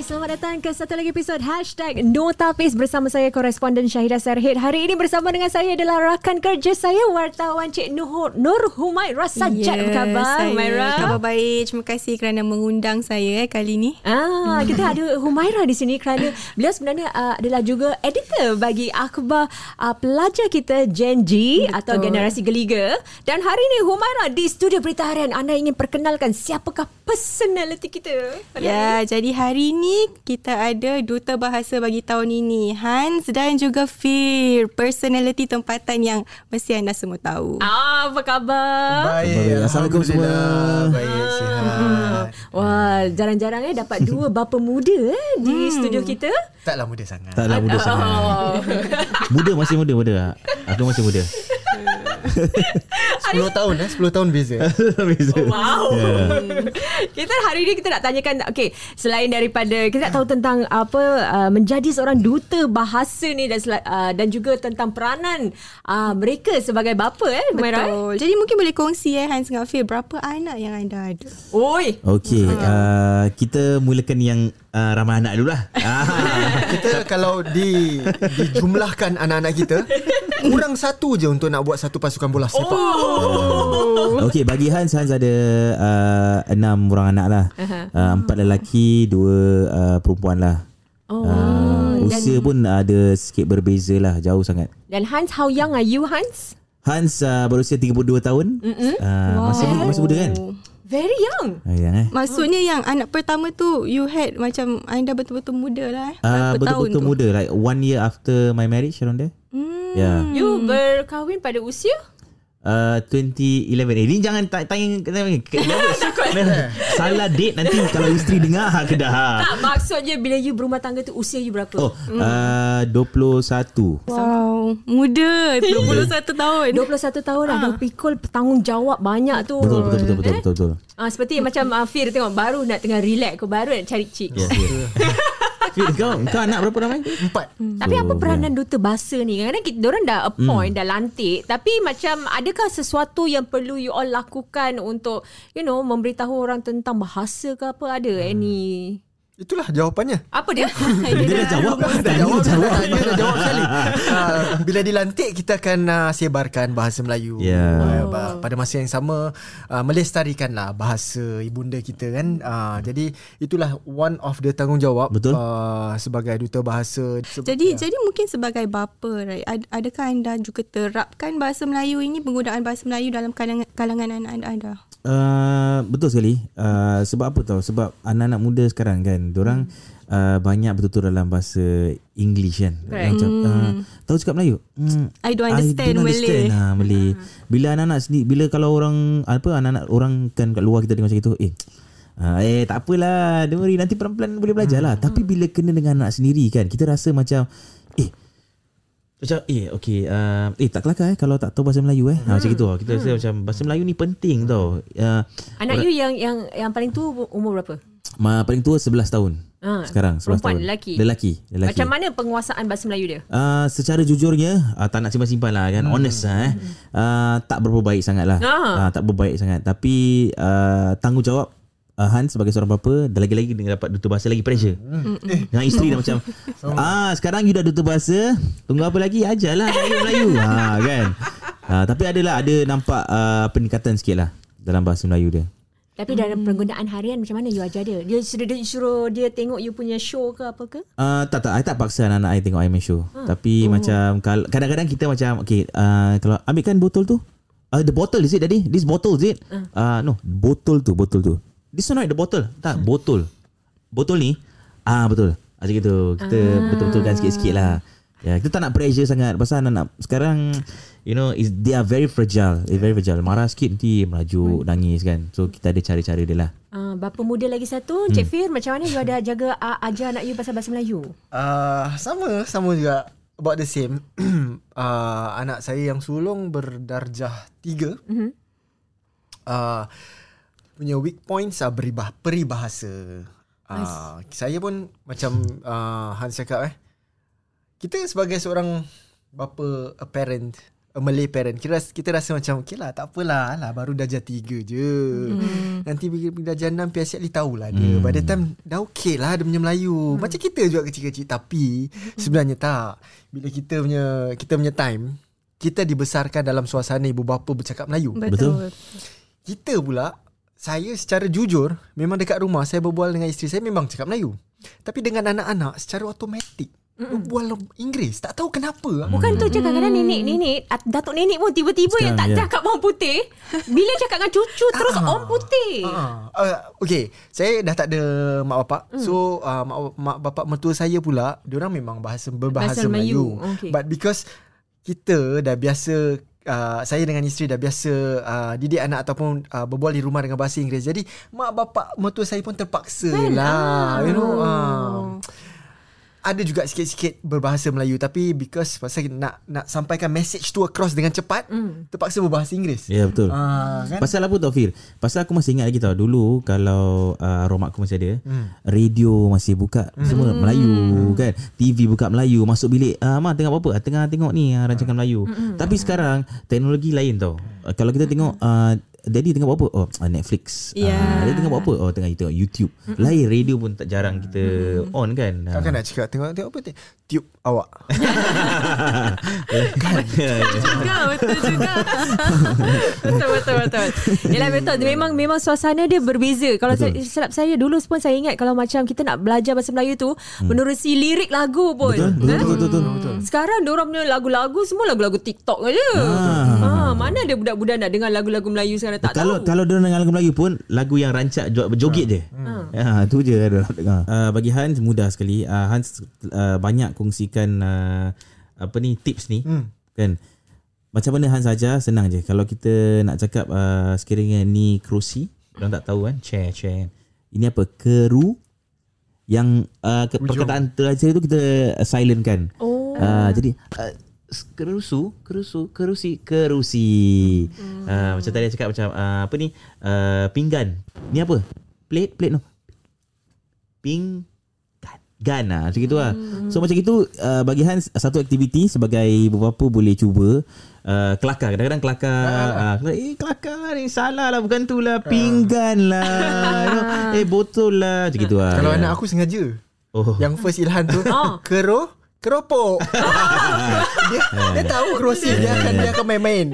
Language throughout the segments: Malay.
Hai, selamat datang ke satu lagi episod Hashtag Notapis bersama saya koresponden Syahidah Sarhid. Hari ini bersama dengan saya adalah rakan kerja saya wartawan Cik Nur, Nur Humaira Sajjad. Yes, Apa khabar Humaira? Khabar baik. Terima kasih kerana mengundang saya eh, kali ini. Ah, kita ada Humaira di sini kerana beliau sebenarnya uh, adalah juga editor bagi akhbar uh, pelajar kita Gen G Betul. atau generasi geliga. Dan hari ini Humaira di studio berita harian anda ingin perkenalkan siapakah personality kita? Ya, jadi hari ini kita ada duta bahasa bagi tahun ini Hans dan juga Fir. Personality tempatan yang mesti anda semua tahu. Ah, apa khabar? Baik Assalamualaikum semua. Baik ah. sihat. Wah jarang-jarang eh dapat dua bapa muda eh di hmm. studio kita. Taklah muda sangat. Taklah muda oh. sangat. muda masih muda muda aku masih muda 10 tahun eh 10 tahun beza beza wow yeah. kita hari ini kita nak tanyakan okay selain daripada kita nak tahu tentang apa uh, menjadi seorang duta bahasa ni dan uh, dan juga tentang peranan uh, mereka sebagai bapa eh Betul. Eh? Jadi mungkin boleh kongsi eh Hans dengan Fir berapa anak yang anda ada? Oi. Okey, uh, kita mulakan yang uh, ramai anak dulu lah. kita kalau di dijumlahkan anak-anak kita kurang satu je untuk nak buat satu pasukan bola sepak. Oh. Okey, bagi Hans Hans ada uh, enam orang anak lah. Uh, empat lelaki, dua uh, perempuan lah. Oh. Uh, usia dan, pun ada sikit berbeza lah, jauh sangat. Dan Hans, how young are you Hans? Hans uh, berusia 32 tahun. Uh, wow. Masih masih muda kan? Very young. Uh, young eh? Maksudnya oh. yang anak pertama tu you had macam anda betul-betul muda lah eh. Uh, betul-betul muda like one year after my marriage around there. Yeah. You berkahwin pada usia? Uh, 2011 eh, Ini jangan tanya, tanya, tanya Salah date nanti Kalau isteri dengar ha, ke dah Tak maksudnya Bila you berumah tangga tu Usia you berapa? Oh mm. uh, 21 Wow Muda. 21 tahun. 21 tahun dah Dah pikul tanggungjawab banyak tu. Betul betul betul betul, betul, betul, betul. Ah, Seperti macam uh, Fir tengok Baru nak tengah relax Kau baru nak cari chick yeah, yeah. kau, kau anak berapa ramai? Empat. Hmm. Tapi apa peranan duta bahasa ni? Kadang-kadang kita orang dah appoint, hmm. dah lantik. Tapi macam adakah sesuatu yang perlu you all lakukan untuk, you know, memberitahu orang tentang bahasa ke apa? Ada hmm. any Itulah jawapannya. Apa dia? dia dah jawab. Dah jawab. Jawab. Dia dah jawab sekali. Uh, bila dilantik, kita akan uh, sebarkan bahasa Melayu. Yeah. Uh, pada masa yang sama, uh, melestarikanlah bahasa ibunda kita kan. Uh, jadi, itulah one of the tanggungjawab. Betul. Uh, sebagai duta bahasa. Jadi, ya. jadi mungkin sebagai bapa, right? adakah anda juga terapkan bahasa Melayu ini, penggunaan bahasa Melayu dalam kalangan, kalangan anak anda? Uh, betul sekali. Uh, sebab apa tahu? Sebab anak-anak muda sekarang kan, orang hmm. uh, banyak betul-betul dalam bahasa English kan. Right. Macam uh, tahu cakap Melayu? Mm, I don't understand, I don't understand Malay. Ha, Malay. Uh. Bila anak-anak sendiri bila kalau orang apa anak-anak orang kan kat luar kita dengar macam itu, eh uh, eh tak apalah, don't worry nanti pelan-pelan boleh belajar lah. Hmm. Tapi bila kena dengan anak sendiri kan, kita rasa macam eh macam eh okay uh, eh tak kelakar eh kalau tak tahu bahasa Melayu eh hmm. ha, macam gitu kita rasa hmm. macam bahasa Melayu ni penting tau uh, anak you yang yang yang paling tu umur berapa Ma, paling tua 11 tahun. Ha, sekarang 11 perempuan, tahun. Lelaki. lelaki. Lelaki. Macam mana penguasaan bahasa Melayu dia? Uh, secara jujurnya, uh, tak nak simpan-simpan lah kan. Hmm. Honest lah eh. Uh, tak berapa baik sangat lah. Uh, tak berapa baik sangat. Tapi uh, tanggungjawab uh, Han sebagai seorang bapa dah lagi-lagi dengan dapat duta bahasa lagi pressure. Hmm. Dengan isteri dah macam ah sekarang you dah duta bahasa, tunggu apa lagi ajarlah Melayu Melayu. ha kan. Uh, tapi adalah ada nampak uh, peningkatan sikit lah dalam bahasa Melayu dia. Tapi dalam hmm. penggunaan harian macam mana you ajar dia? Dia suruh dia, suruh dia tengok you punya show ke apa ke? Uh, tak tak, I tak paksa anak-anak I tengok I main show. Ha. Tapi oh. macam kadang-kadang kita macam okay, uh, kalau ambilkan botol tu. Uh, the bottle is it daddy? This bottle is it? Uh. Uh, no, botol tu, botol tu. This one not the bottle. Tak, botol. Botol ni. Ah betul. Macam gitu. Kita uh. betul-betulkan sikit-sikit lah. Ya, kita tak nak pressure sangat pasal anak-anak sekarang you know is they are very fragile. They very fragile. Marah sikit nanti melaju, nangis kan. So kita ada cara-cara dia lah. Uh, bapa muda lagi satu, hmm. Cik Fir, macam mana you ada jaga uh, ajar anak you pasal bahasa Melayu? Uh, sama, sama juga. About the same. uh, anak saya yang sulung berdarjah tiga. Mm-hmm. Uh, punya weak points are beribah, peribahasa. Uh, saya pun macam uh, Hans cakap eh kita sebagai seorang bapa a parent a Malay parent kita rasa, kita rasa macam okay lah tak apalah lah baru darjah tiga je. Mm. nanti pergi pergi darjah enam PSLE tahulah dia. Mm. by the time dah okay lah dia punya Melayu. Macam kita juga kecil-kecil tapi sebenarnya tak. Bila kita punya kita punya time kita dibesarkan dalam suasana ibu bapa bercakap Melayu. Betul. kita pula saya secara jujur memang dekat rumah saya berbual dengan isteri saya memang cakap Melayu tapi dengan anak-anak secara automatik berbual Inggeris tak tahu kenapa Bukan tu je kadang-kadang nenek-nenek at- Datuk nenek pun tiba-tiba yang tak Sekarang, ya. cakap orang putih Bila cakap dengan cucu terus Ah. orang putih Ah, uh, okay, saya dah tak ada mak bapak. Hmm. So uh, mak, mak bapak mertua saya pula, diorang memang bahasa berbahasa Bahasa Melayu. Melayu, okay. But because kita dah biasa Uh, saya dengan isteri dah biasa uh, didik anak ataupun uh, berbual di rumah dengan bahasa Inggeris. Jadi mak bapak mertua saya pun terpaksa Kan? lah. You know. Uh, ada juga sikit-sikit berbahasa Melayu tapi because pasal nak nak sampaikan message tu across dengan cepat, Hmm. terpaksa berbahasa Inggeris. Ya betul. Ah, kan? Pasal apa tau Fir? Pasal aku masih ingat lagi tau Dulu kalau uh, arwah mak aku masih ada Hmm. Radio masih buka Semua Melayu kan TV buka Melayu Masuk bilik ah, Mak tengok apa? Ah, Tengah tengok ni ah, rancangan Melayu Tapi sekarang Teknologi lain tau Ah, Kalau kita tengok uh, Daddy tengok apa? Oh ah, Netflix Ya. Ah, Dia tengok apa? Oh tengah tengok YouTube Lain radio pun tak jarang kita on kan Ah. Takkan nak cakap tengok tengok apa tengok tube awak. Juga, betul juga. betul betul betul. Betul. Memang memang suasana dia berbeza. Kalau saya, silap saya dulu pun saya ingat kalau macam kita nak belajar bahasa Melayu tu menerusi lirik lagu pun. Betul, betul, Eh? betul, betul, betul. Sekarang dia punya lagu-lagu semua lagu-lagu TikTok aja. Ha, mana ada budak-budak nak dengar lagu-lagu Melayu sekarang tak kalau tahu. kalau dia dengan lagu Melayu pun lagu yang rancak jo- joget je. Ha tu je dia nak dengar. Uh, bagi Hans mudah sekali. Uh, Hans uh, banyak kongsikan uh, apa ni tips ni Hmm. kan. Macam mana Hans ajar senang je. Kalau kita nak cakap uh, sekiranya ni kerusi, orang tak tahu kan, chair chair. Ini apa? Keru yang uh, ke, perkataan terakhir tu kita silent kan. Oh. Uh, jadi uh, kerusu, kerusu, kerusi, kerusi. Hmm. Uh, macam tadi saya cakap macam uh, apa ni? Uh, pinggan. Ni apa? Plate, plate no. Ping Gan lah Macam gitu lah So macam itu uh, Bagi Hans Satu aktiviti Sebagai bapa boleh cuba uh, Kelakar Kadang-kadang kelakar uh, kelakar, Eh kelakar ni Salah lah Bukan tu lah Pinggan lah you know, Eh botol lah Macam gitu lah Kalau Ya. anak aku sengaja Oh Yang first Ilhan tu Ah. Kero Keropok dia, dia tahu kerusi Dia akan dia akan main-main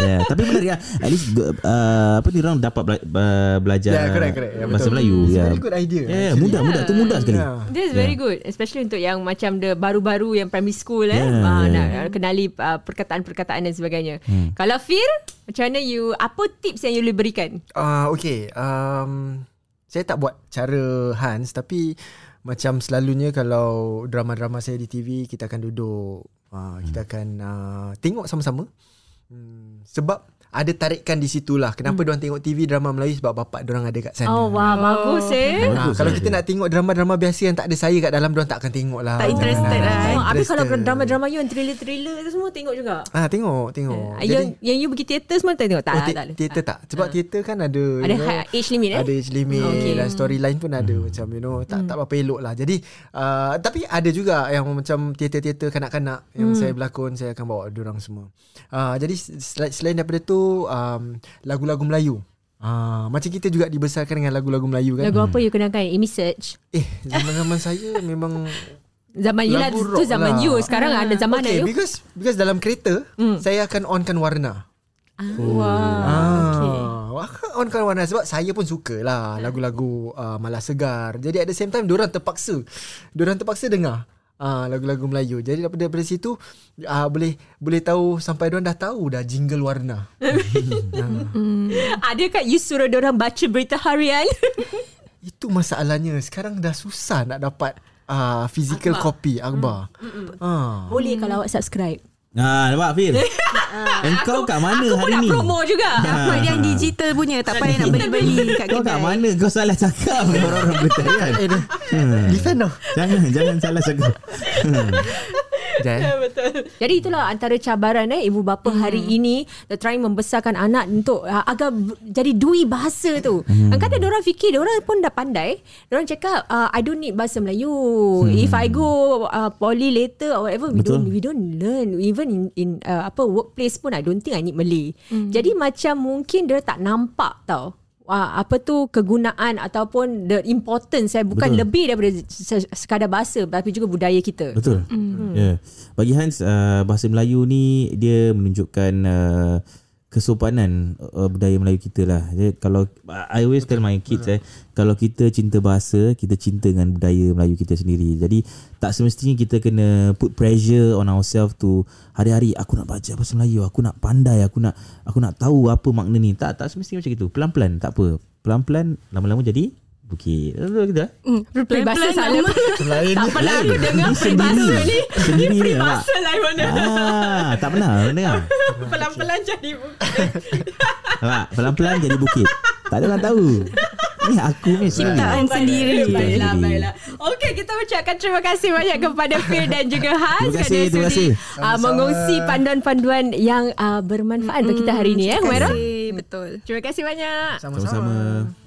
yeah, Tapi benar ya At least uh, Apa ni orang dapat bela- uh, Belajar Ya, correct, correct. Ya, Bahasa betul. Melayu It's ya. very good idea, Ya yeah, actually. mudah mudah Tu mudah sekali Yeah. This is very good Especially untuk yang Macam the baru-baru Yang primary school eh Yeah, Ah, yeah. Nak kenali uh, Perkataan-perkataan dan sebagainya Kalau Fir Macam mana you Apa tips yang you boleh berikan Ah, okay. Um, saya tak buat cara Hans tapi macam selalunya kalau drama-drama saya di TV kita akan duduk uh, kita akan uh, tengok sama-sama. Hmm, sebab ada tarikan di situlah. Kenapa hmm. diorang tengok TV drama Melayu sebab bapak diorang ada kat sana. Oh wah Bagus eh Ha, Bagus kalau lah kita nak tengok drama-drama biasa yang tak ada saya kat dalam diorang tak akan tengok lah. Tak interested lah, eh. Oh, habis kalau drama-drama you yang thriller-thriller tu semua tengok juga. Ah tengok, tengok. Eh, yang yang you pergi teater semua tak tengok tak? oh, tak, te- tak, teater tak. Sebab teater kan ada you Ada know, high age limit eh? Ada age limit Okay. okay. dan storyline pun ada Hmm. macam you know tak tak apa elok lah. Jadi uh, tapi ada juga yang macam teater-teater kanak-kanak yang Hmm. saya berlakon saya akan bawa diorang semua. Uh, jadi sel- selain daripada tu um, lagu-lagu Melayu. Ah, macam kita juga dibesarkan dengan lagu-lagu Melayu kan. Lagu apa you kenalkan? Amy Search. Eh, zaman-zaman saya memang Zaman you lah Lagu tu zaman lah. you. Sekarang ada zaman okay, you. because because dalam kereta Hmm. saya akan onkan warna. Wah. Okay. Ah, okay. onkan warna sebab saya pun suka lah lagu-lagu uh, malas segar. Jadi at the same time diorang terpaksa. Diorang terpaksa dengar uh, lagu-lagu Melayu. Jadi daripada, daripada situ uh, boleh boleh tahu sampai diorang dah tahu dah jingle warna. Ada kat you suruh orang baca berita harian? Itu masalahnya. Sekarang dah susah nak dapat uh, physical Akhbar. copy akhbar. Ah. Boleh kalau awak subscribe. Ha nampak Fir Engkau kat mana Aku pun hari nak ni? promo juga. Apa yang digital punya? Tak payah nak beli-beli kat Kau kedai. kat mana Kau salah cakap? Orang-orang bertanya. Eh, dah. Defend tau. Jangan Jangan salah cakap Betul. Jadi itulah antara cabaran eh ibu bapa hmm. hari ini trying membesarkan anak untuk uh, agar b- jadi dui bahasa tu. Hmm. Kata orang fikir orang pun dah pandai. Orang cakap uh, I don't need bahasa Melayu. Hmm. If I go uh, poly later or whatever we Betul. don't we don't learn even in in uh, apa workplace pun I don't think I need Malay. Hmm. Jadi macam mungkin dia tak nampak tau. Uh, apa tu kegunaan ataupun the importance eh bukan Betul. lebih daripada se- sekadar bahasa tapi juga budaya kita. Betul. Mm. Yeah. Bagi Hans uh, bahasa Melayu ni dia menunjukkan uh, kesopanan uh, budaya Melayu kita lah. Jadi, kalau I always tell my kids eh kalau kita cinta bahasa, kita cinta dengan budaya Melayu kita sendiri. Jadi tak semestinya kita kena put pressure on ourselves to hari-hari aku nak baca bahasa Melayu, aku nak pandai, aku nak aku nak tahu apa makna ni. Tak tak semestinya macam itu. Pelan-pelan tak apa. Pelan-pelan lama-lama jadi bukit. Betul kita. Hmm, Peribahasa pelan-pelan salah. lain Tak pernah aku dengar Ni sendiri. ni. Sendiri Ni ni, peribahasa lain mana. Ah, tak pernah dengar. Pelan-pelan jadi bukit. Nampak? Pelan-pelan jadi bukit. Tak ada orang tahu. Ni aku ni sendiri. Ciptaan sendiri. Baiklah, baiklah. Okey, kita ucapkan terima kasih banyak kepada Fir dan juga Hans. Terima kasih, kerana terima sudi, kasih. Uh, mengongsi panduan-panduan yang uh, bermanfaat untuk kita hari ini. Eh, Terima Humaira. kasih. Betul. Terima kasih banyak. Sama-sama. Sama-sama.